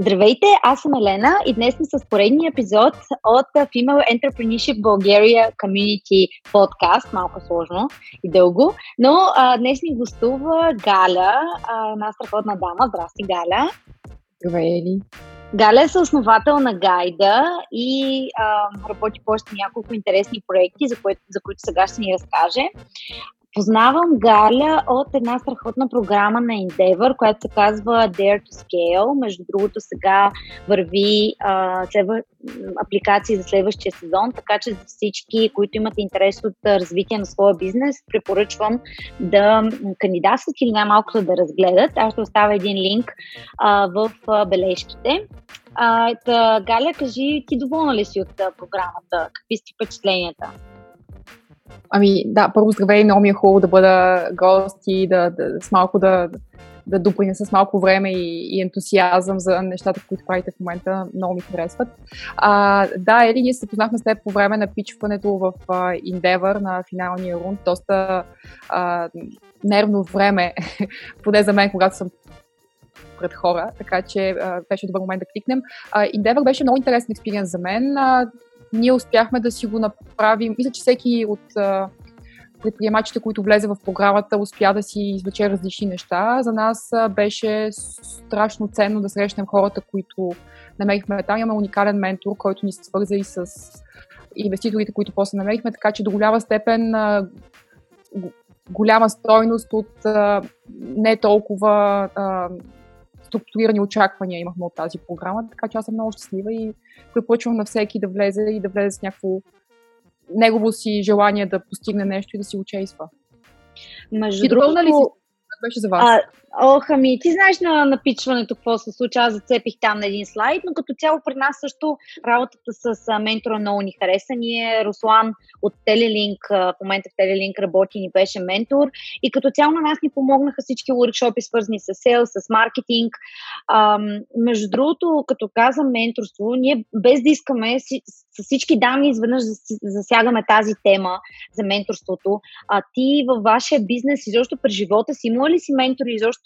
Здравейте, аз съм Елена и днес сме с поредния епизод от Female Entrepreneurship Bulgaria Community Podcast. Малко сложно и дълго, но а, днес ни гостува Галя, а, една страхотна дама. Здрасти, Галя. Здравей, Ели. Галя е съосновател на Гайда и а, работи по още няколко интересни проекти, за, кое, за които сега ще ни разкаже. Познавам Галя от една страхотна програма на Endeavor, която се казва Dare to Scale. Между другото, сега върви а, следва, апликации за следващия сезон, така че за всички, които имат интерес от развитие на своя бизнес, препоръчвам да кандидатстват или най-малкото да разгледат. Аз ще оставя един линк а, в а, бележките. А, та, Галя, кажи, ти доволна ли си от а, програмата? Какви си впечатленията? Ами да, първо здравей, много ми е хубаво да бъда гост и да, да с малко да, да допринеса с малко време и, и ентусиазъм за нещата, които правите в момента. Много ми харесват. А, да, Ели, ние се познахме с теб по време на пичването в uh, Endeavor на финалния рунд. Доста uh, нервно време, поне за мен, когато съм пред хора, така че uh, беше добър момент да кликнем. Uh, Endeavor беше много интересен експириенс за мен. Uh, ние успяхме да си го направим. Мисля, че всеки от предприемачите, които влезе в програмата, успя да си извлече различни неща. За нас беше страшно ценно да срещнем хората, които намерихме там. Имаме уникален ментор, който ни се свърза и с инвеститорите, които после намерихме, така че до голяма степен голяма стойност от не толкова структурирани очаквания имахме от тази програма, така че аз съм много щастлива и препоръчвам на всеки да влезе и да влезе с някакво негово си желание да постигне нещо и да си учейства. Между другото, ли си беше за вас? А, ох, ами, ти знаеш на напичването какво се случва. Аз зацепих там на един слайд, но като цяло при нас също работата с ментора много ни хареса. Ние, Руслан от Телелинк, в момента в Телелинк работи ни беше ментор и като цяло на нас ни помогнаха всички workshopи, свързани с сел, с маркетинг. А, между другото, като казвам менторство, ние без да искаме с всички данни изведнъж засягаме тази тема за менторството. А ти във вашия бизнес, изобщо през живота си, имала ли си ментори, изобщо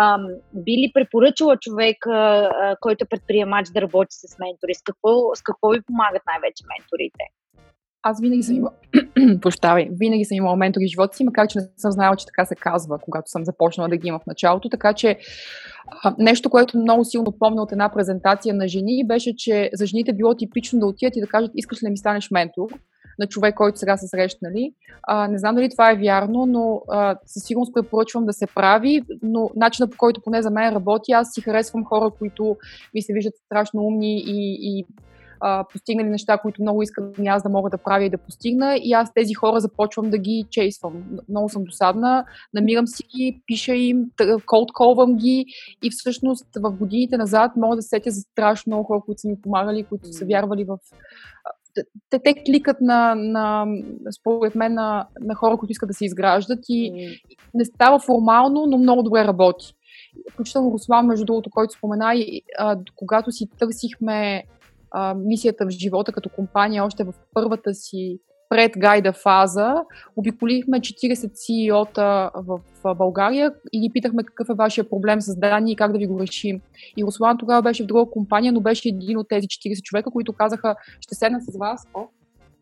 ам, би ли препоръчала човек, а, който е предприемач да работи с ментори? С какво, с какво ви помагат най-вече менторите? Аз винаги съм имала, прощавай, винаги съм имала ментори в живота си, макар че не съм знала, че така се казва, когато съм започнала да ги има в началото. Така че нещо, което много силно помня от една презентация на жени, беше, че за жените било типично да отидат и да кажат, искаш ли да ми станеш ментор? На човек, който сега са срещнали. А, не знам дали това е вярно, но а, със сигурност препоръчвам да се прави, но начинът по който поне за мен работи, аз си харесвам хора, които ми се виждат страшно умни и, и а, постигнали неща, които много искам и аз да мога да правя и да постигна. И аз тези хора започвам да ги чейсвам. Много съм досадна, намирам си ги, пиша им, колдколвам ги и всъщност в годините назад мога да се сетя за страшно много хора, които са ми помагали, които са вярвали в те, те кликат на, на според мен, на, на хора, които искат да се изграждат и mm. не става формално, но много добре работи. Включително Руслан, между другото, който спомена, и, а, когато си търсихме а, мисията в живота като компания още в първата си пред гайда фаза, обиколихме 40 CEO-та в България и ги питахме какъв е вашия проблем с данни и как да ви го решим. И Руслан тогава беше в друга компания, но беше един от тези 40 човека, които казаха, ще седна с вас о,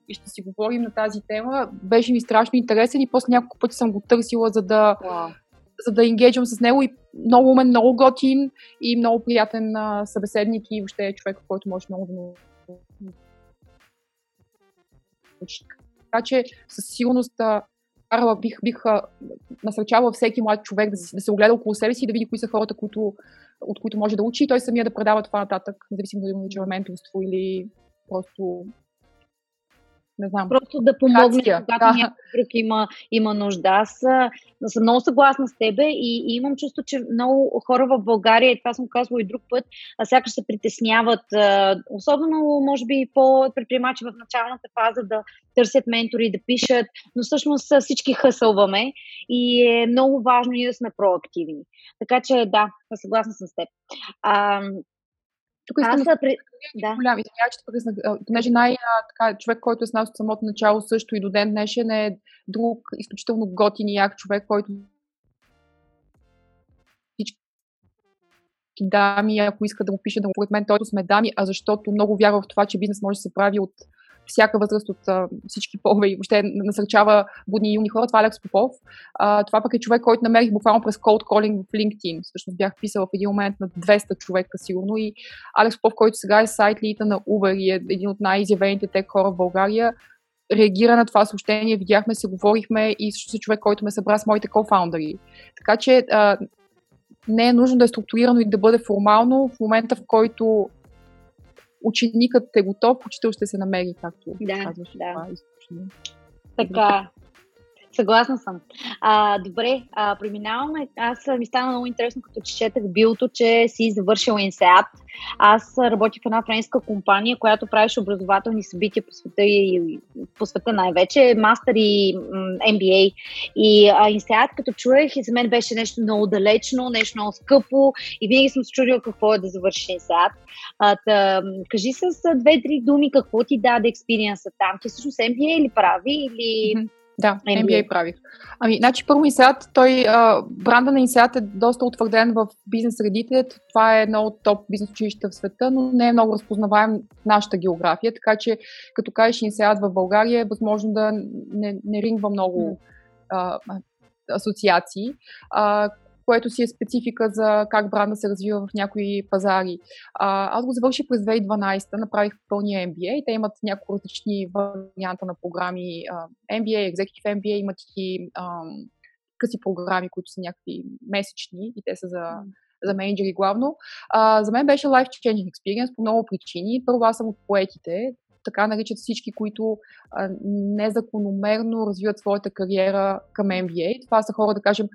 и ще си говорим на тази тема. Беше ми страшно интересен и после няколко пъти съм го търсила, за да, wow. за да енгейджвам с него и много умен, много готин и много приятен събеседник и въобще човек, който може много да така че със сигурност Карла бих, бих насърчавала всеки млад човек да, да се огледа около себе си и да види кои са хората, които, от които може да учи и той самия да предава това нататък, независимо дали му учава менторство или просто не знам. Просто да помогне, когато да. някой друг има, има нужда. Аз съм много съгласна с тебе и, и имам чувство, че много хора в България, и това съм казвала и друг път, а сякаш се притесняват, особено, може би, по-предприемачи в началната фаза да търсят ментори, да пишат, но всъщност всички хъсълваме и е много важно ние да сме проактивни. Така че да, съгласна съм с теб. А, тук искам Аз да, при... да. голям, извинявай, че понеже най- така, човек, който е с нас от самото начало също и до ден днешен е друг изключително готин и як човек, който дами, ако иска да му пише да му поред мен, той сме дами, а защото много вярва в това, че бизнес може да се прави от всяка възраст от а, всички полове и въобще насърчава будни и юни хора. Това е Алекс Попов. А, това пък е човек, който намерих буквално през cold calling в LinkedIn. Всъщност бях писала в един момент на 200 човека сигурно и Алекс Попов, който сега е сайт лита на Uber и е един от най-изявените тек хора в България, реагира на това съобщение, видяхме се, говорихме и също е човек, който ме събра с моите кофаундъри. Така че а, не е нужно да е структурирано и да бъде формално в момента, в който ученикът е готов, учител ще се намери, както да, казваш. Да. Това е така, Съгласна съм. А, добре, а, преминаваме. Аз ми стана много интересно, като че четах билото, че си завършил INSEAD. Аз работих в една френска компания, която правеше образователни събития по света и по света най-вече, мастер и MBA. И а, INSEAD, като чуех, и за мен беше нещо много далечно, нещо много скъпо и винаги съм се чудила какво е да завършиш INSEAD. Кажи с две-три думи какво ти даде експириенса там. Ти всъщност MBA или прави? Или... Mm-hmm. Да, MBA, MBA правих. Ами, значи първо Инсеат, той, а, бранда на Инсеат е доста утвърден в бизнес средите. Това е едно от топ бизнес училища в света, но не е много разпознаваем в нашата география, така че като кажеш Инсеат в България е възможно да не, не рингва много а, асоциации. А, което си е специфика за как бранда се развива в някои пазари. А, аз го завърших през 2012, направих пълния MBA. Те имат няколко различни варианта на програми. А, MBA, Executive MBA, имат и а, къси програми, които са някакви месечни и те са за за менеджери главно. А, за мен беше life-changing experience по много причини. Първо, аз съм от поетите, така наричат всички, които а, незакономерно развиват своята кариера към MBA. Това са хора, да кажем,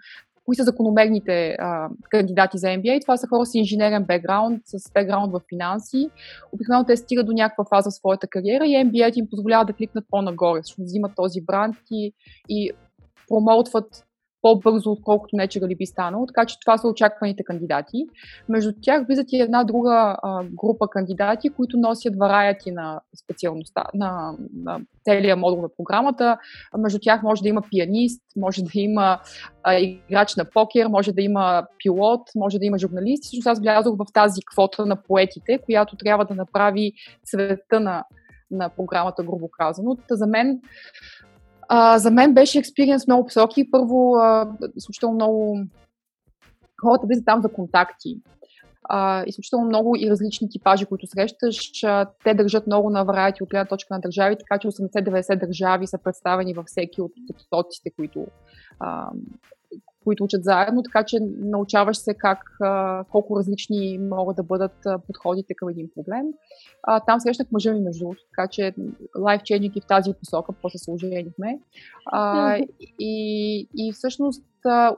кои са закономерните а, кандидати за MBA. Това са хора с инженерен бекграунд, с бекграунд в финанси. Обикновено те стигат до някаква фаза в своята кариера и MBA им позволява да кликнат по-нагоре, защото взимат този бранд и, и промоутват по-бързо, отколкото не ли би станало. Така че това са очакваните кандидати. Между тях влизат и една друга а, група кандидати, които носят вараяти на специалността, на, на целия модул на програмата. Между тях може да има пианист, може да има а, играч на покер, може да има пилот, може да има журналист. Всъщност аз влязох в тази квота на поетите, която трябва да направи цвета на, на програмата, грубо казано. Та за мен а, за мен беше експириенс много посоки. Първо, а, изключително много хората влизат там за контакти. Изключително много и различни типажи, които срещаш. А, те държат много на варайти от гледна точка на държави, така че 80-90 държави са представени във всеки от потоците, които а, които учат заедно, така че научаваш се как, колко различни могат да бъдат подходите към един проблем. А, там срещнах мъжа ми между другото, така че life-changing и в тази посока, после се оженихме. А, и, и всъщност,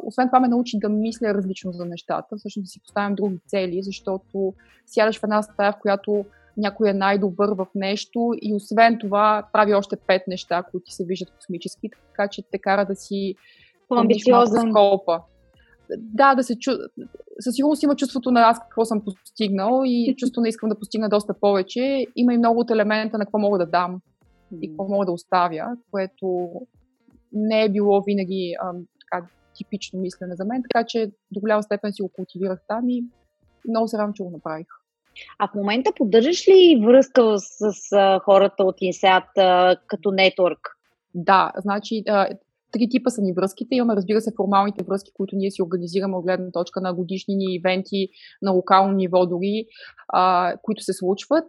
освен това ме научи да мисля различно за нещата, всъщност да си поставям други цели, защото сядаш в една стая, в която някой е най-добър в нещо и освен това прави още пет неща, които се виждат космически, така че те кара да си по-амбициозен. Да, да се чу... Със сигурност има чувството на аз какво съм постигнал и чувство не искам да постигна доста повече. Има и много от елемента на какво мога да дам и какво мога да оставя, което не е било винаги а, така, типично мислене за мен, така че до голяма степен си го култивирах там и много се радвам, че го направих. А в момента поддържаш ли връзка с, с хората от Инсеат като нетворк? Да, значи Три типа са ни връзките. Имаме, разбира се, формалните връзки, които ние си организираме от гледна точка на годишни ни ивенти на локално ниво дори, а, които се случват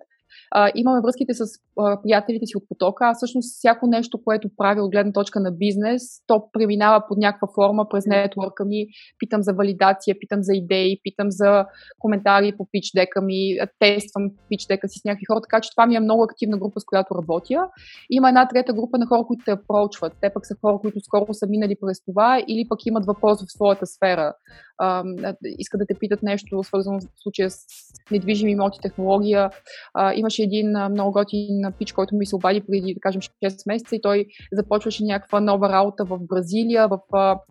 а, имаме връзките с а, приятелите си от потока. Аз всъщност всяко нещо, което правя от гледна точка на бизнес, то преминава под някаква форма през нетворка ми. Питам за валидация, питам за идеи, питам за коментари по пич дека ми, тествам пич дека си с някакви хора, така че това ми е много активна група, с която работя. Има една трета група на хора, които те проучват. Те пък са хора, които скоро са минали през това или пък имат въпрос в своята сфера. А, искат да те питат нещо свързано в случая с недвижими имоти, технология. А, имаше един много готин пич, който ми се обади преди, да кажем, 6 месеца и той започваше някаква нова работа в Бразилия, в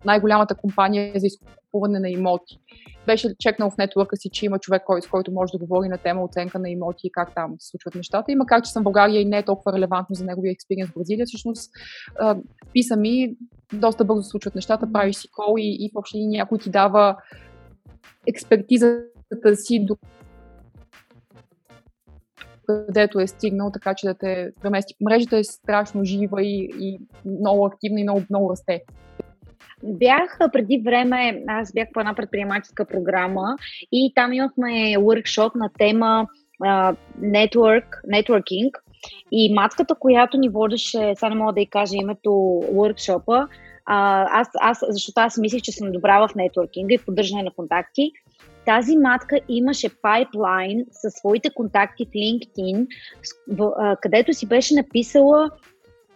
най-голямата компания за изкупуване на имоти. Беше чекнал в нетворка си, че има човек, с който може да говори на тема оценка на имоти и как там се случват нещата. И макар, че съм в България и не е толкова релевантно за неговия експириенс в Бразилия, всъщност писа ми, доста бързо случват нещата, правиш си кол и, и въобще някой ти дава експертиза си до където е стигнал, така че да те премести. Мрежата е страшно жива и, и много активна и много, много расте. Бях преди време, аз бях по една предприемаческа програма и там имахме workshop на тема uh, network, networking и матката, която ни водеше, сега не мога да й кажа името workshop аз, аз, защото аз мислих, че съм добра в нетворкинга и поддържане на контакти. Тази матка имаше пайплайн със своите контакти в LinkedIn, където си беше написала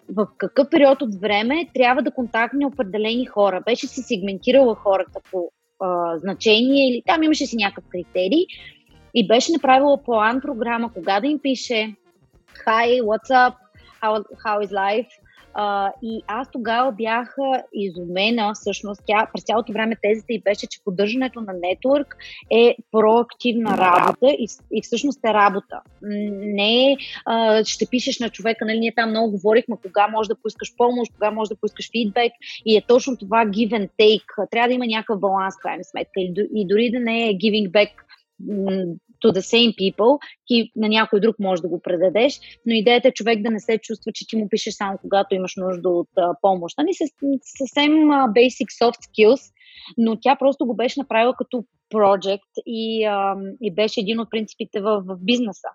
в какъв период от време трябва да контактне определени хора. Беше си сегментирала хората по а, значение или там имаше си някакъв критерий и беше направила план програма, кога да им пише Hi, what's up, how, how is life, а, и аз тогава бях изумена, всъщност, тя през цялото време тезата и беше, че поддържането на нетворк е проактивна работа и, и всъщност е работа. Не е, ще пишеш на човека, нали, ние там много говорихме кога може да поискаш помощ, кога може да поискаш фидбек и е точно това give and take. Трябва да има някакъв баланс, крайна сметка. И, и дори да не е giving back to the same people, ти на някой друг може да го предадеш, но идеята е човек да не се чувства, че ти му пишеш само когато имаш нужда от а, помощ. Нали, съвсем а, basic soft skills, но тя просто го беше направила като project и, а, и беше един от принципите в, в бизнеса.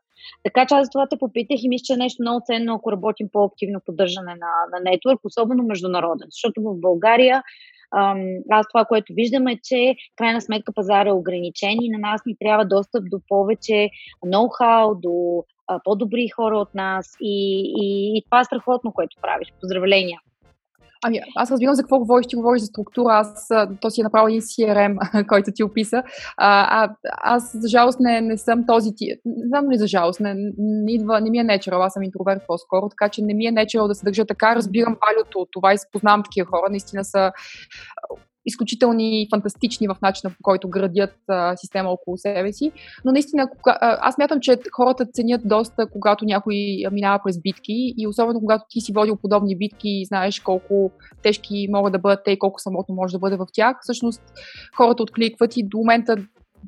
Така че аз за това те попитах и мисля, че е нещо много ценно, ако работим по-активно поддържане на, на нетворк, особено международен. Защото в България аз това, което виждам е, че крайна сметка пазара е ограничен и на нас ни трябва достъп до повече ноу-хау, до по-добри хора от нас и, и, и това е страхотно, което правиш. Поздравления! Ами, аз разбирам за какво говориш. Ти говориш за структура. Аз, то си е направил един CRM, който ти описа. А, а, аз, за жалост, не, не съм този ти. Не знам ли за жалост. Не, не, идва, не ми е natural. Аз съм интроверт по-скоро, така че не ми е natural да се държа така. Разбирам валюто от това и познавам такива хора. Наистина са изключителни фантастични в начина по който градят а, система около себе си. Но наистина, кога, аз мятам, че хората ценят доста, когато някой минава през битки и особено когато ти си водил подобни битки и знаеш колко тежки могат да бъдат те и колко самотно може да бъде в тях. Всъщност хората откликват и до момента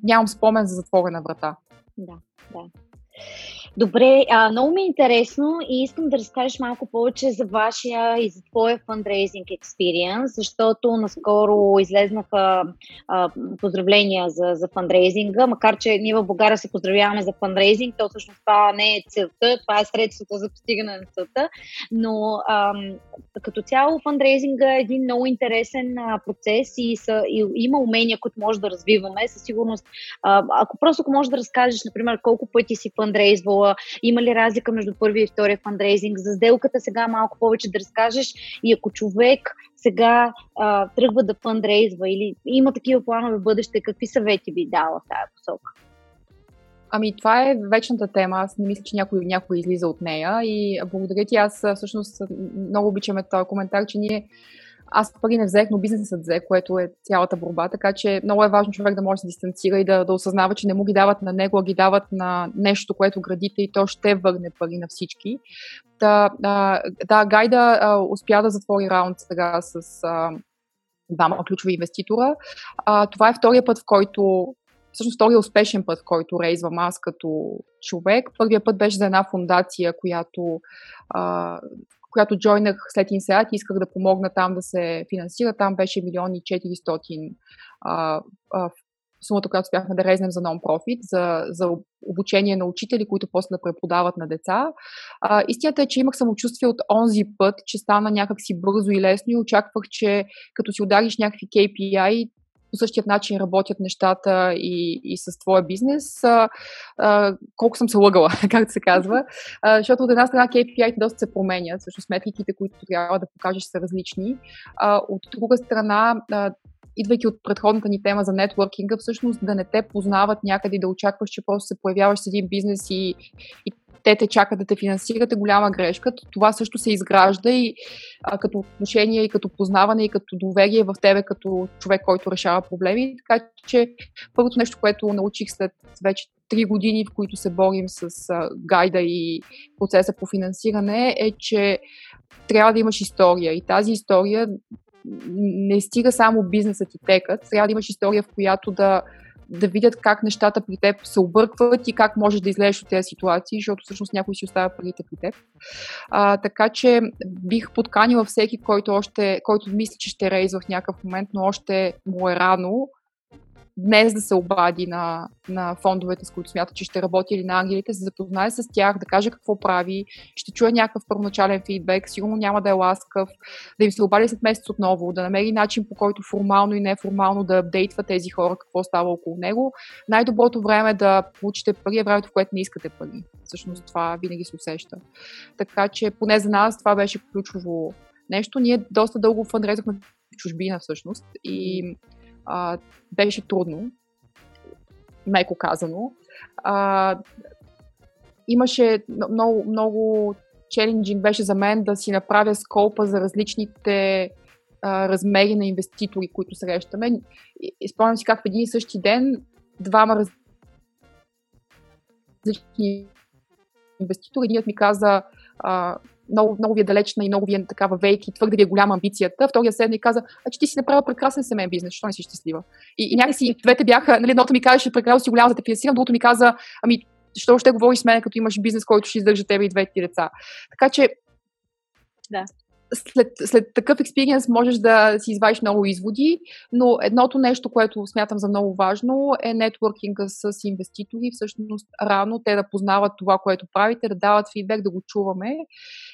нямам спомен за затворена врата. Да, да. Добре, а, много ми е интересно и искам да разкажеш малко повече за вашия и за твоя фандрейзинг експириенс, защото наскоро излезнаха а, поздравления за, за фандрейзинга, макар че ние в България се поздравяваме за фандрейзинг, то всъщност това не е целта, това е средството за постигане на целта, но а, като цяло фандрейзинга е един много интересен а, процес и, са, и има умения, които може да развиваме. Със сигурност, а, ако просто можеш да разкажеш, например, колко пъти си фандрейзвал сделала? Има ли разлика между първия и втория фандрейзинг? За сделката сега малко повече да разкажеш и ако човек сега а, тръгва да фандрейзва или има такива планове в бъдеще, какви съвети би дала в тази посока? Ами, това е вечната тема. Аз не мисля, че някой, някой излиза от нея. И благодаря ти, аз всъщност много обичаме този коментар, че ние аз пари не взех, но бизнесът взе, което е цялата борба, така че много е важно човек да може да се дистанцира и да, да осъзнава, че не му ги дават на него, а ги дават на нещо, което градите и то ще върне пари на всички. Да, да, да Гайда успя да затвори раунд сега с двама ключови инвеститора. А, това е втория път, в който всъщност втория успешен път, който рейзвам аз като човек. Първия път беше за една фундация, която а, която джойнах след Инсеат и исках да помогна там да се финансира. Там беше милиони 400 а, а, сумата, която успяхме да резнем за нон-профит, за, за обучение на учители, които после да преподават на деца. А, истината е, че имах самочувствие от онзи път, че стана някакси бързо и лесно и очаквах, че като си удариш някакви KPI, по същия начин работят нещата и, и с твоя бизнес, а, а, колко съм се лъгала, както се казва. А, защото от една страна KPI доста се променят, също метриките, които трябва да покажеш са различни. А, от друга страна, а, идвайки от предходната ни тема за нетворкинга, всъщност да не те познават някъде и да очакваш, че просто се появяваш с един бизнес и, и те те чакат да те финансират е голяма грешка. Това също се изгражда и а, като отношение, и като познаване, и като доверие в тебе, като човек, който решава проблеми. Така че първото нещо, което научих след вече три години, в които се борим с а, гайда и процеса по финансиране, е, че трябва да имаш история. И тази история не стига само бизнесът и текът, трябва да имаш история, в която да да видят как нещата при теб се объркват и как можеш да излезеш от тези ситуации, защото всъщност някой си оставя парите при теб. А, така че бих подканила всеки, който, още, който мисли, че ще рейзва в някакъв момент, но още му е рано, днес да се обади на, на фондовете, с които смята, че ще работи или на ангелите, се запознае с тях, да каже какво прави, ще чуе някакъв първоначален фидбек, сигурно няма да е ласкав, да им се обади след месец отново, да намери начин по който формално и неформално да апдейтва тези хора какво става около него. Най-доброто време е да получите пари е времето, в което не искате пари. Всъщност това винаги се усеща. Така че поне за нас това беше ключово нещо. Ние доста дълго фандрезахме в чужбина всъщност и а, беше трудно, меко казано. А, имаше много, много челенджинг беше за мен да си направя скопа за различните а, размери на инвеститори, които срещаме. Спомням си как в един и същи ден двама различни инвеститори, единият ми каза а, много, много ви е далечна и много ви е такава вейки, твърде ви е голяма амбицията. Втория седне и каза, а че ти си направил прекрасен семейен бизнес, защо не си щастлива? И, и някакси двете бяха, нали, едното ми каза, прекалено си голяма за да те финансирам, другото ми каза, ами, защо ще говориш с мен, като имаш бизнес, който ще издържа тебе и двете ти деца. Така че, да след, след такъв експириенс можеш да си извадиш много изводи, но едното нещо, което смятам за много важно е нетворкинга с инвеститори. Всъщност рано те да познават това, което правите, да дават фидбек, да го чуваме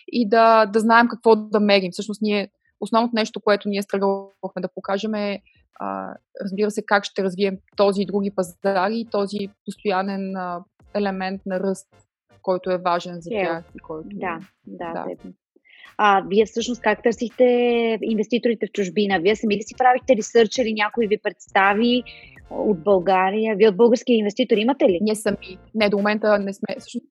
и да, да знаем какво да мерим. Всъщност ние, основното нещо, което ние стръгвахме да покажем е а, разбира се, как ще развием този и други пазари и този постоянен а, елемент на ръст, който е важен за yeah. тях. И който, да, да, да. А, вие всъщност как търсихте инвеститорите в чужбина? Вие сами ли си правихте ресърч или някой ви представи от България? Вие от български инвеститори имате ли? Ние сами. Не, до момента не сме. Всъщност,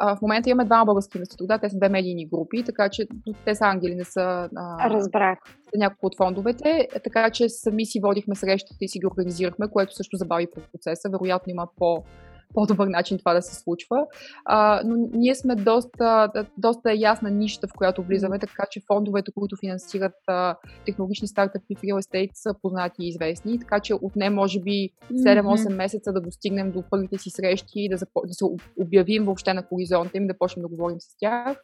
в момента имаме двама български инвеститори. Да, те са две медийни групи, така че те са ангели, не са. А, Разбрах. Няколко от фондовете, така че сами си водихме срещите и си ги организирахме, което също забави процеса. Вероятно има по по-добър начин това да се случва. А, но ние сме доста, доста ясна нища, в която влизаме, така че фондовете, които финансират а, технологични стартъпи в Real Estate са познати и известни, така че отне може би 7-8 месеца да достигнем до първите си срещи и да, запо... да се обявим въобще на хоризонта им, да почнем да говорим с тях.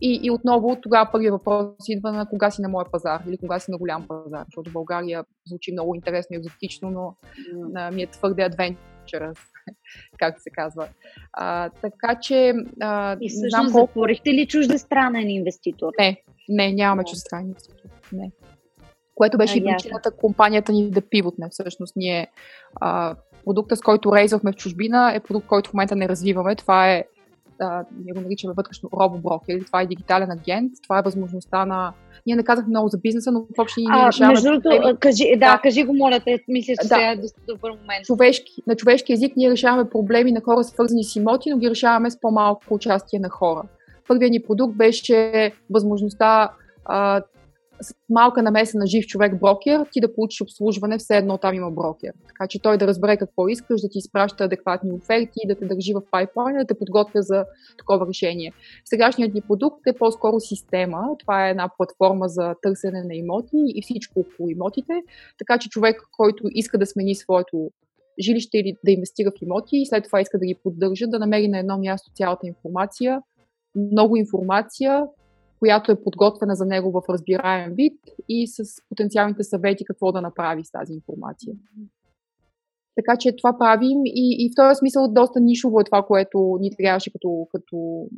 И, и отново тогава първият въпрос идва на кога си на моя пазар или кога си на голям пазар, защото България звучи много интересно и екзотично, но mm. ми е твърде адвенчеръс както се казва. А, така че. А, и всъщност знам колко... затворихте ли чуждестранен инвеститор? Не, не, нямаме чуждестранен инвеститор. Не. Което беше и причината компанията ни да пивотне. Всъщност ние а, продукта, с който рейзвахме в чужбина, е продукт, който в момента не развиваме. Това е а, ние го наричаме вътрешно робоброкер, това е дигитален агент, това е възможността на... Ние не казахме много за бизнеса, но в общи ние решаваме... Между другото, кажи, да, да, кажи го, моля те, мисля, че да. сега е доста добър момент. Човешки, на човешки език ние решаваме проблеми на хора, свързани с имоти, но ги решаваме с по-малко участие на хора. Първият ни продукт беше възможността а, с малка намеса на жив човек брокер, ти да получиш обслужване, все едно там има брокер. Така че той да разбере какво искаш, да ти изпраща адекватни оферти, да те държи в пайплайн, да те подготвя за такова решение. Сегашният ни продукт е по-скоро система. Това е една платформа за търсене на имоти и всичко около имотите. Така че човек, който иска да смени своето жилище или да инвестира в имоти и след това иска да ги поддържа, да намери на едно място цялата информация, много информация, която е подготвена за него в разбираем вид и с потенциалните съвети какво да направи с тази информация. Така че това правим и, и в този смисъл доста нишово е това, което ни трябваше като, като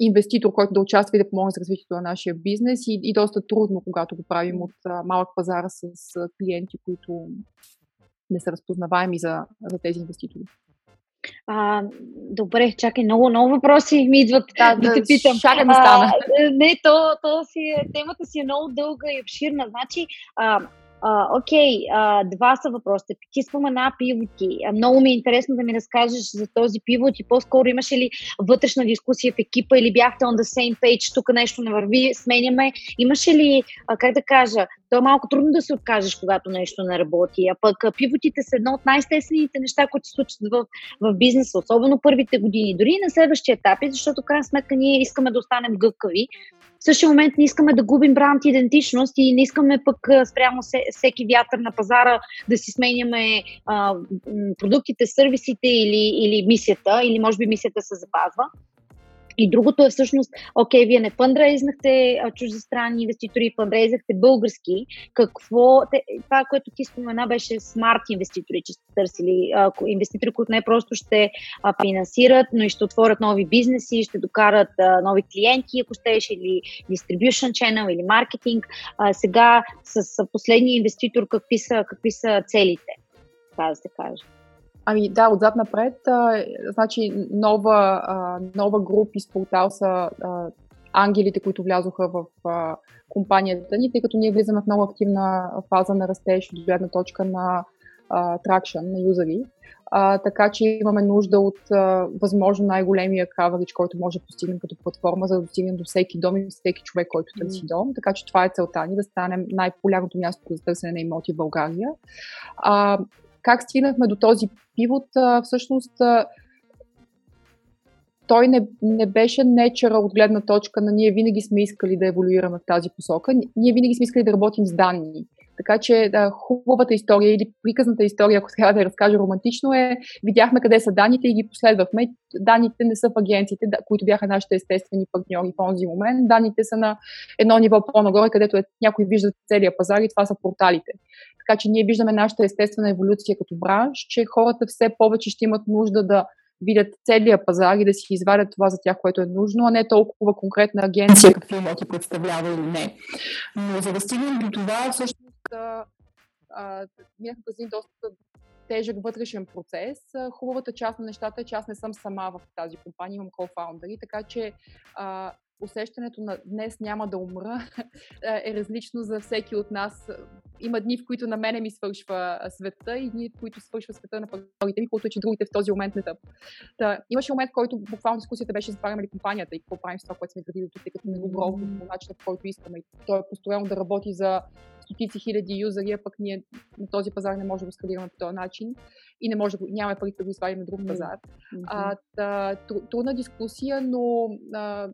инвеститор, който да участва и да помогне за развитието на нашия бизнес и, и доста трудно, когато го правим от а, малък пазар с, с клиенти, които не са разпознаваеми за, за тези инвеститори. А, добре, чакай, много, много въпроси ми идват да, да те питам. Шага стана. А, не, то, то си, е, темата си е много дълга и обширна. Значи, а, окей, а, два са въпросите. Ти спомена пивоти. Много ми е интересно да ми разкажеш за този пивот и по-скоро имаше ли вътрешна дискусия в екипа или бяхте on the same page, тук нещо не върви, сменяме. Имаше ли, как да кажа, то е малко трудно да се откажеш, когато нещо не работи. А пък пивотите са едно от най-естествените неща, които се случват в, в бизнеса, особено първите години, дори и на следващия етапи, защото крайна сметка ние искаме да останем гъвкави в същия момент не искаме да губим бранд идентичност и не искаме пък спрямо всеки вятър на пазара да си сменяме а, продуктите, сервисите или, или мисията, или може би мисията се запазва. И другото е всъщност, окей, вие не фандрейзнахте чуждестранни инвеститори, фандрейзахте български. Какво, това, което ти спомена, беше смарт инвеститори, че сте търсили инвеститори, които не просто ще финансират, но и ще отворят нови бизнеси, ще докарат нови клиенти, ако щеш, или distribution channel, или маркетинг. Сега с последния инвеститор какви са, какви са целите, така да се каже? Ами да, отзад напред. А, значи нова, а, нова група из портал са а, ангелите, които влязоха в а, компанията ни, тъй като ние влизаме в много активна фаза на растеж от гледна точка на тракшн, на юзери. А, така че имаме нужда от а, възможно най-големия каверидж, който може да постигнем като платформа, за да достигнем до всеки дом и всеки човек, който търси mm. дом. Така че това е целта ни, да станем най-популярното място за търсене на имоти в България. А, как стигнахме до този пивот? Всъщност, той не, не беше нечера от гледна точка на ние винаги сме искали да еволюираме в тази посока. Ние винаги сме искали да работим с данни. Така че да, хубавата история или приказната история, ако трябва да я разкажа романтично, е видяхме къде са данните и ги последвахме. Данните не са в агенциите, които бяха нашите естествени партньори в този момент. Данните са на едно ниво по-нагоре, където е, някой вижда целия пазар и това са порталите. Така че ние виждаме нашата естествена еволюция като бранш, че хората все повече ще имат нужда да видят целия пазар и да си извадят това за тях, което е нужно, а не толкова конкретна агенция, какви имоти представлява или не. Но за да стигнем до това, всъщност, минахме през един доста тежък вътрешен процес. Хубавата част на нещата е, че аз не съм сама в тази компания, имам кофаундъри, така че а, усещането на днес няма да умра е различно за всеки от нас. Има дни, в които на мене ми свършва света и дни, в които свършва света на партньорите ми, които че другите в този момент не тъп. Та, имаше момент, в който буквално дискусията беше затваряме ли компанията и какво правим с това, което сме градили тук, тъй като не го по начина, по който искаме. И то е построено да работи за стотици хиляди юзери, а пък ние на този пазар не можем да го скалираме по този начин и не може, нямаме пари да го извадим на друг пазар. Mm-hmm. А, та, трудна дискусия, но а,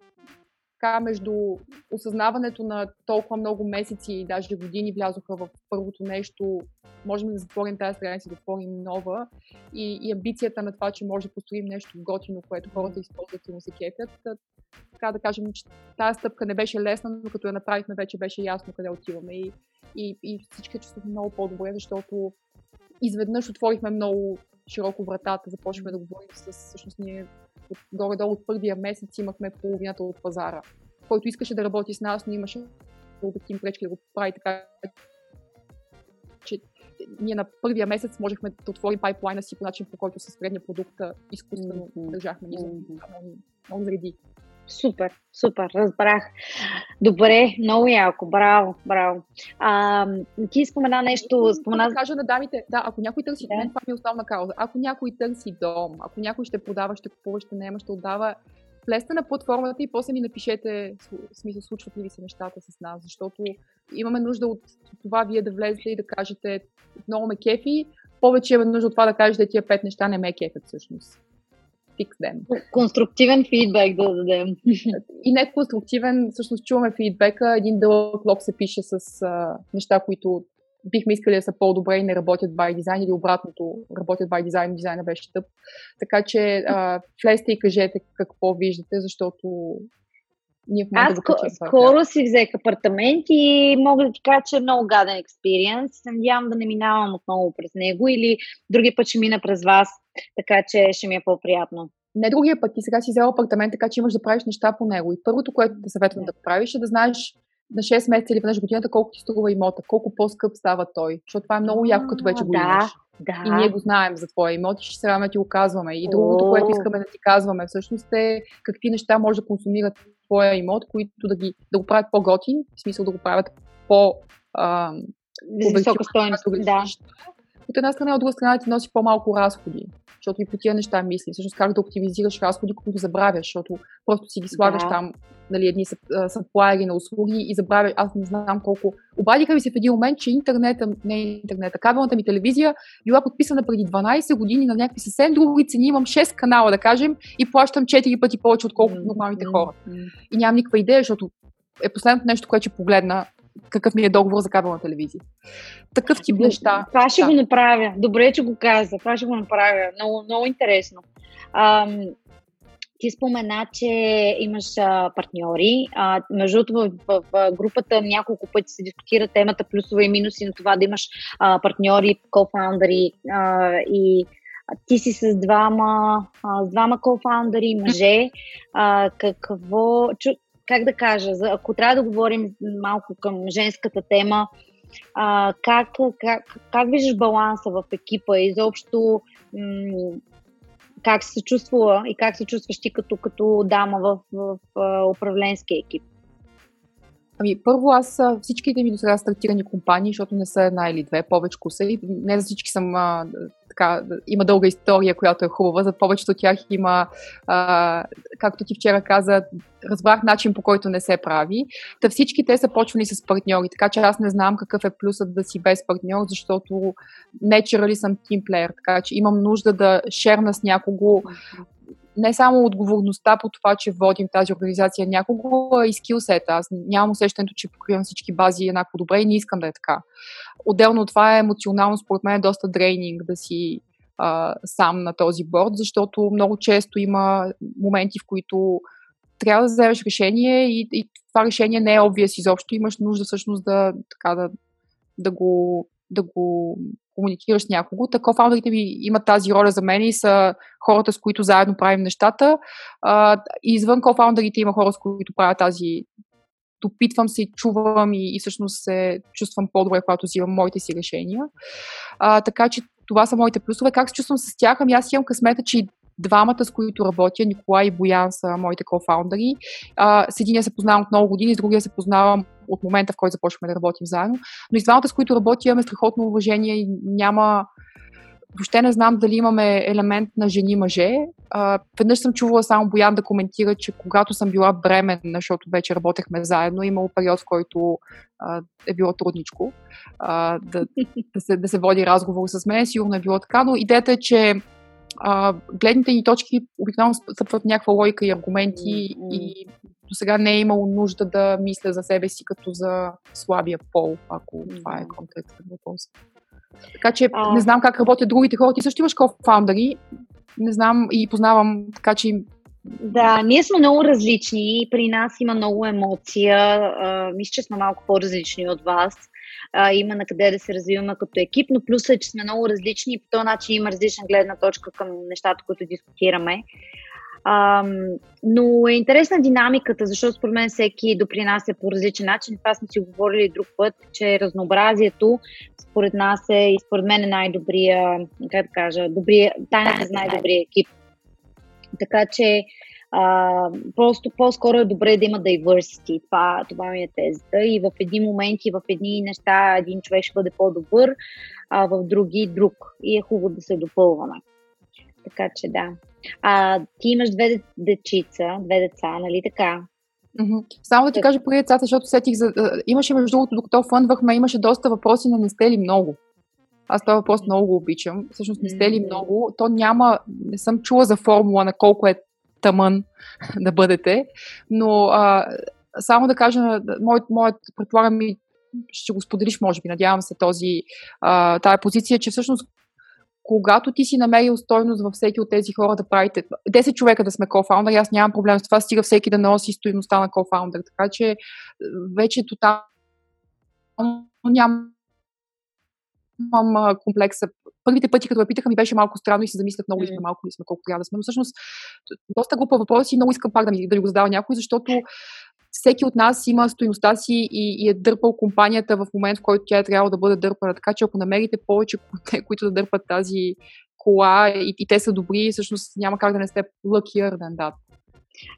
така между осъзнаването на толкова много месеци и даже години влязоха в първото нещо, можем да затворим тази страница, да отворим нова и, и амбицията на това, че може да построим нещо готино, което хората използват и му се кефят. Така да кажем, че тази стъпка не беше лесна, но като я направихме, вече беше ясно къде отиваме и, и, и всички чувствахме много по-добре, защото изведнъж отворихме много широко вратата, започваме да говорим с всъщност ние от горе-долу от първия месец имахме половината от пазара, който искаше да работи с нас, но имаше обективни пречки да го прави така, че ние на първия месец можехме да отворим пайплайна си по начин, по който с предния продукт изкуствено mm-hmm. държахме ни mm-hmm. много, зареди. Супер, супер, разбрах. Добре, много яко, браво, браво. А, ти спомена нещо, спомена... Да кажа на дамите, да, ако някой търси, да. това ми е основна кауза, ако някой търси дом, ако някой ще продава, ще купува, ще наема, ще отдава, влезте на платформата и после ми напишете, в смисъл, случват ли ви се нещата с нас, защото имаме нужда от това вие да влезете и да кажете, много ме кефи, повече имаме нужда от това да кажете, тия пет неща не ме кефят всъщност fix them. Конструктивен фидбек да дадем. И не конструктивен, всъщност чуваме фидбека, един дълъг лог се пише с а, неща, които бихме искали да са по-добре и не работят by design или обратното, работят by design, дизайна беше тъп. Така че а, влезте и кажете какво виждате, защото ние в Аз да скоро си взех апартамент и мога да ти кажа, че е много гаден експириенс. Се надявам да не минавам отново през него или други път ще мина през вас, така че ще ми е по-приятно. Не другия път, ти сега си взел апартамент, така че имаш да правиш неща по него. И първото, което те съветвам да правиш е да знаеш на 6 месеца или веднъж годината колко ти струва имота, колко по-скъп става той. Защото това е много яко, като вече го имаш. Да. И ние го знаем за твоя имот и ще се да ти го казваме. И другото, което искаме да ти казваме всъщност е какви неща може да консумират твоя имот, които да, ги, да го правят по-готин, в смисъл да го правят по- висока стоеност. Да. От една страна, от друга страна ти носи по-малко разходи, защото и по тия неща мисли. Всъщност как да оптимизираш разходи, които забравяш, защото просто си ги слагаш да. там нали, едни съплайери на услуги и забравя, аз не знам колко. Обадиха ми се в един момент, че интернета, не интернета, кабелната ми телевизия била подписана преди 12 години на някакви съвсем други цени. Имам 6 канала, да кажем, и плащам 4 пъти повече, отколкото нормалните хора. И нямам никаква идея, защото е последното нещо, което ще погледна какъв ми е договор за кабелна телевизия. Такъв тип неща. Това ще да. го направя. Добре, че го каза. Това ще го направя. Много, много интересно. Ам, ти спомена, че имаш а, партньори. А, между другото, в, в, в групата няколко пъти се дискутира темата плюсове и минуси на това да имаш а, партньори, кофаундъри а, и ти си с двама, а, с двама кофаундъри, мъже. А, какво, чу, как да кажа, за, ако трябва да говорим малко към женската тема, а, как, как, как виждаш баланса в екипа? Изобщо м- как се чувствала и как се чувстваш ти като, като дама в, в, в управленския екип? Ами, първо аз всичките ми до сега стартирани компании, защото не са една или две, повече са и не за всички съм а, така, има дълга история, която е хубава. За повечето от тях има, а, както ти вчера каза, разбрах начин по който не се прави. Та всички те са почвани с партньори, така че аз не знам какъв е плюсът да си без партньор, защото не ли съм тимплеер, така че имам нужда да шерна с някого не само отговорността по това, че водим тази организация някого, а и скилсета. Аз нямам усещането, че покривам всички бази еднакво добре и не искам да е така. Отделно от това е емоционално, според мен е доста дрейнинг да си а, сам на този борд, защото много често има моменти, в които трябва да вземеш решение и, и това решение не е обвия изобщо. Имаш нужда всъщност да, така, да, да, го, да го комуникираш с някого. Така фаундерите ми имат тази роля за мен и са хората, с които заедно правим нещата. А, извън кофаундерите има хора, с които правя тази допитвам се чувам и, и всъщност се чувствам по-добре, когато взимам моите си решения. А, така че това са моите плюсове. Как се чувствам с тях? Ами аз имам късмета, че двамата, с които работя, Николай и Боян са моите кофаундъри. С единия се познавам от много години, с другия се познавам от момента, в който започваме да работим заедно. Но и с двамата, с които работя, имаме страхотно уважение и няма Въобще не знам дали имаме елемент на жени-мъже. веднъж съм чувала само Боян да коментира, че когато съм била бременна, защото вече работехме заедно, имало период, в който а, е било трудничко а, да, да, се, да се води разговор с мен. Сигурно е било така, но идеята е, че а, гледните ни точки обикновено стъпват някаква логика и аргументи mm-hmm. и до сега не е имало нужда да мисля за себе си като за слабия пол, ако това е контекстът на въпроса. Така че а... не знам как работят другите хора. Ти също имаш кофаундъри. Не знам и познавам, така че да, ние сме много различни. При нас има много емоция. Мисля, че сме малко по-различни от вас. А, има на къде да се развиваме като екип, но плюсът е, че сме много различни и по този начин има различна гледна точка към нещата, които дискутираме. А, но е интересна динамиката, защото според мен всеки допринася по различен начин. Това сме си говорили друг път, че разнообразието според нас е и според мен е най-добрия, как да кажа, добрия, тайната за най-добрия екип. Така че а, просто по-скоро е добре да има diversity. Това, това ми е тезата. И в едни моменти, в едни неща един човек ще бъде по-добър, а в други друг. И е хубаво да се допълваме. Така че да. А, ти имаш две дечица, две деца, нали така? Mm-hmm. Само да ти кажа преди децата, защото сетих за... Имаше между другото, докато фъндвахме, имаше доста въпроси на не сте ли много. Аз този въпрос много го обичам. Всъщност не сте ли много. То няма... Не съм чула за формула на колко е тъмън да бъдете, но а, само да кажа, моят, моят предполагам и ще го споделиш, може би, надявам се, този, а, тая позиция, че всъщност когато ти си намерил стойност във всеки от тези хора да правите 10 човека да сме кофаундър, аз нямам проблем с това, стига всеки да носи стоеността на кофаундър. Така че вече тотално нямам комплекса. Първите пъти, като ме питаха, ми беше малко странно и се замислях много ли сме, малко ли сме, колко трябва да сме. Но всъщност, доста глупа въпрос и много искам пак да ми да го задава някой, защото всеки от нас има стоиността си и, и е дърпал компанията в момент, в който тя е трябвало да бъде дърпана. Така че ако намерите повече които да дърпат тази кола и, и те са добри, всъщност няма как да не сте luckier than that.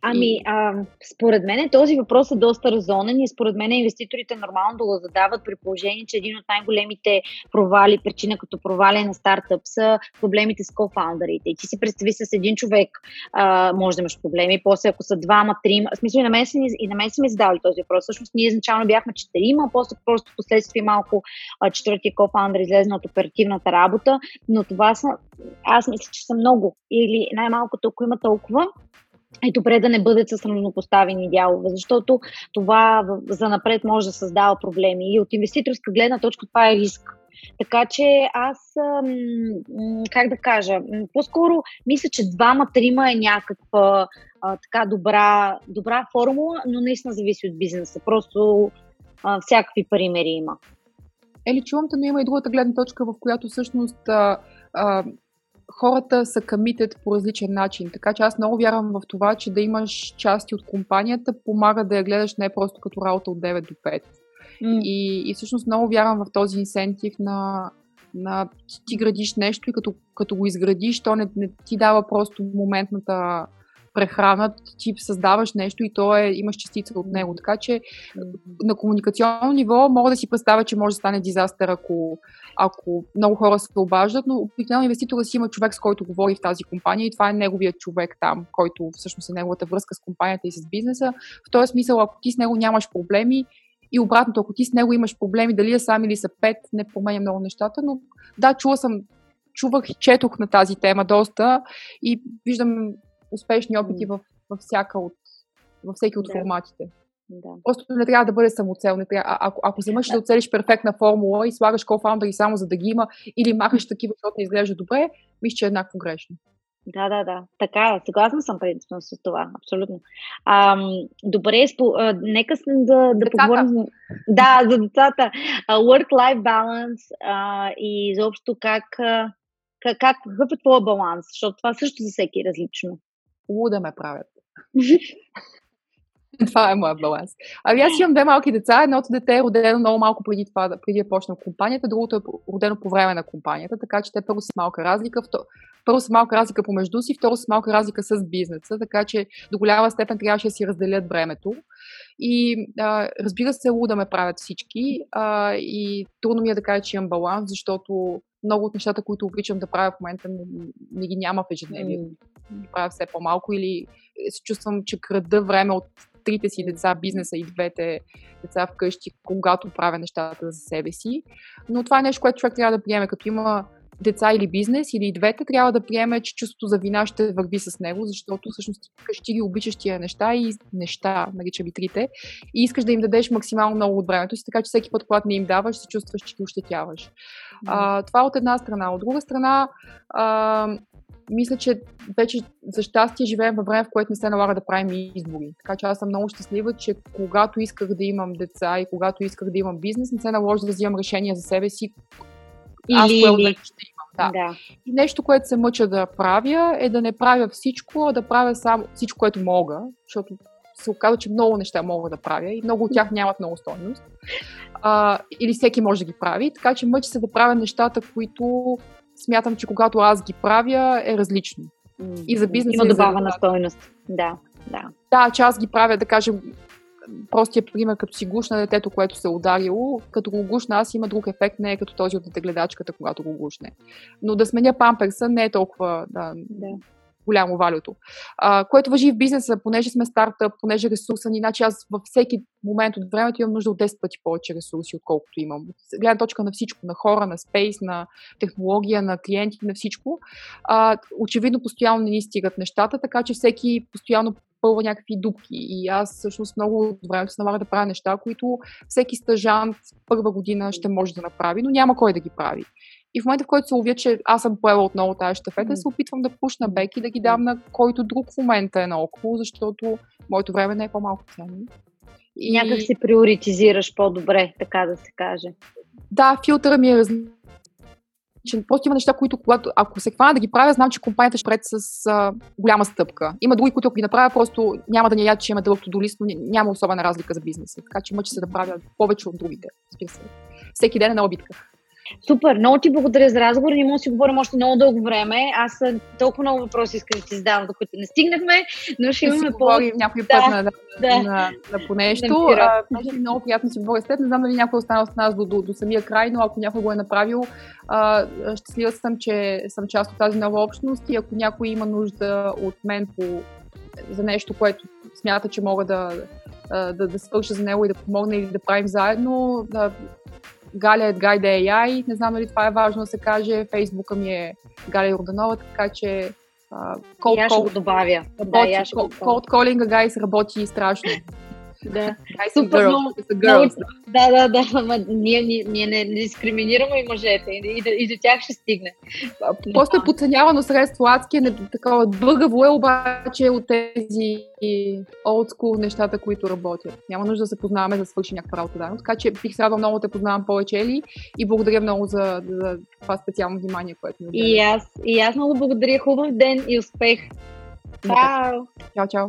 Ами, а, според мен този въпрос е доста резонен и според мен инвеститорите нормално да го задават при положение, че един от най-големите провали, причина като провали на стартъп са проблемите с кофаундерите. И ти си представи с един човек, а, може да имаш проблеми, после ако са двама, трима, в смисъл и на мен са, и на мен са ми задали този въпрос. Всъщност ние изначално бяхме четирима, после просто последствие малко четвъртия кофаундър излезе от оперативната работа, но това са, аз мисля, че са много или най-малкото, ако има толкова, е добре да не бъдат с равнопоставени дялове, защото това за напред може да създава проблеми. И от инвеститорска гледна точка това е риск. Така че аз, как да кажа, по-скоро мисля, че двама-трима е някаква а, така добра, добра формула, но наистина зависи от бизнеса. Просто а, всякакви примери има. Ели, чувам те, но има и другата гледна точка, в която всъщност а, а, хората са камитет по различен начин. Така че аз много вярвам в това, че да имаш части от компанията помага да я гледаш не просто като работа от 9 до 5. Mm. И, и всъщност много вярвам в този инсентив на, на ти градиш нещо и като, като го изградиш, то не, не ти дава просто моментната прехрана, ти създаваш нещо и то е, имаш частица от него. Така че на комуникационно ниво мога да си представя, че може да стане дизастър, ако, ако много хора се обаждат, но обикновено инвеститора си има човек, с който говори в тази компания и това е неговият човек там, който всъщност е неговата връзка с компанията и с бизнеса. В този смисъл, ако ти с него нямаш проблеми, и обратното, ако ти с него имаш проблеми, дали е сам или са пет, не променя много нещата, но да, чула съм, чувах и четох на тази тема доста и виждам успешни опити в, във, всяка от, във всеки от да. форматите. Да. Просто не трябва да бъде самоцел. Не трябва. А, ако, ако вземаш да оцелиш перфектна формула и слагаш кофаундъри само за да ги има или махаш такива, защото не изглежда добре, мисля, че е еднакво грешно. Да, да, да. Така е. Съгласна съм принципно с това. Абсолютно. А, добре, спо, а, нека да, да поговорим. Да, за децата. Work-life balance а, и изобщо как, как, как, какъв е твоя баланс? Защото това също за всеки е различно луда ме правят. това е моят баланс. Ами аз имам две малки деца. Едното дете е родено много малко преди това, преди да почна компанията, другото е родено по време на компанията, така че те първо са малка разлика. Първо са малка разлика помежду си, второ са малка разлика с бизнеса, така че до голяма степен трябваше да си разделят времето. И а, разбира се, луда ме правят всички а, и трудно ми е да кажа, че имам баланс, защото много от нещата, които обичам да правя в момента, не, не ги няма в ежедневието. Mm. Правя все по-малко или се чувствам, че крада време от трите си деца, бизнеса и двете деца вкъщи, когато правя нещата за себе си. Но това е нещо, което човек трябва да приеме, като има деца или бизнес, или и двете, трябва да приеме, че чувството за вина ще върви с него, защото всъщност ти ги обичаш тия неща и неща, нарича ви трите, и искаш да им дадеш максимално много от времето си, така че всеки път, когато не им даваш, се чувстваш, че ги ощетяваш. А, това от една страна. От друга страна, а, мисля, че вече за щастие живеем във време, в което не се налага да правим избори. Така че аз съм много щастлива, че когато исках да имам деца и когато исках да имам бизнес, не се наложи да взимам решения за себе си. Или, аз или... ще да. да. И нещо, което се мъча да правя, е да не правя всичко, а да правя само всичко, което мога, защото се оказва, че много неща мога да правя и много от тях нямат много стойност. А, или всеки може да ги прави, така че мъча се да правя нещата, които смятам, че когато аз ги правя, е различно. И за бизнеса. Има добавена за... стойност. Да, да. Да, че аз ги правя, да кажем, простия пример, като си гушна детето, което се е ударило, като го гушна аз има друг ефект, не е като този от детегледачката, когато го гушне. Но да сменя памперса не е толкова да, да. Голямо валюто. А, което въжи в бизнеса, понеже сме стартъп, понеже ресурса ни, значи аз във всеки момент от времето имам нужда от 10 пъти повече ресурси, отколкото имам. Гледна точка на всичко, на хора, на спейс, на технология, на клиенти, на всичко. А, очевидно постоянно не ни стигат нещата, така че всеки постоянно пълва някакви дупки. И аз всъщност много време се налага да правя неща, които всеки стъжант първа година ще може да направи, но няма кой да ги прави. И в момента, в който се ловя, че аз съм поела отново тази щафета, се опитвам да пушна бек и да ги дам на който друг в момента е наоколо, защото моето време не е по-малко ценно. И... Някак си приоритизираш по-добре, така да се каже. Да, филтъра ми е различен че просто има неща, които когато, ако се хвана да ги правя, знам, че компанията ще пред с а, голяма стъпка. Има други, които ако ги направя, просто няма да ни яд, че има дълъг долист, но няма особена разлика за бизнеса. Така че мъча се да правя повече от другите. Всеки ден е на обидка. Супер, много ти благодаря за разговор. Не мога да си говорим още много дълго време. Аз толкова много въпроси искам да ти задавам, до които не стигнахме, но ще имаме по... някой път да, на, да, на, на по нещо. Беше много приятно си говоря с теб. Не знам дали някой е останал с нас до, до, до самия край, но ако някой го е направил, а, щастлива съм, че съм част от тази нова общност и ако някой има нужда от мен по, за нещо, което смята, че мога да, да, да свърша за него и да помогна или да правим заедно, да, Галя е Гайда AI, не знам дали това е важно да се каже, фейсбука ми е Галя Йорданова, така че cold, аз ще го добавя. Работи, да, cold, cold calling, guys, работи страшно. Да. Супер много. Да, да, да. Ама ние, ние, ние не, не дискриминираме и мъжете. И, и, и до тях ще стигне. Просто е подценявано средство. Адски е такова бъгаво е обаче от тези old school нещата, които работят. Няма нужда да се познаваме за да свърши някаква работа. Да. Така че бих се много да те познавам повече, Ели. И благодаря много за, за това специално внимание, което ми И аз, и аз много благодаря. Хубав ден и успех. Чао! Чао, чао!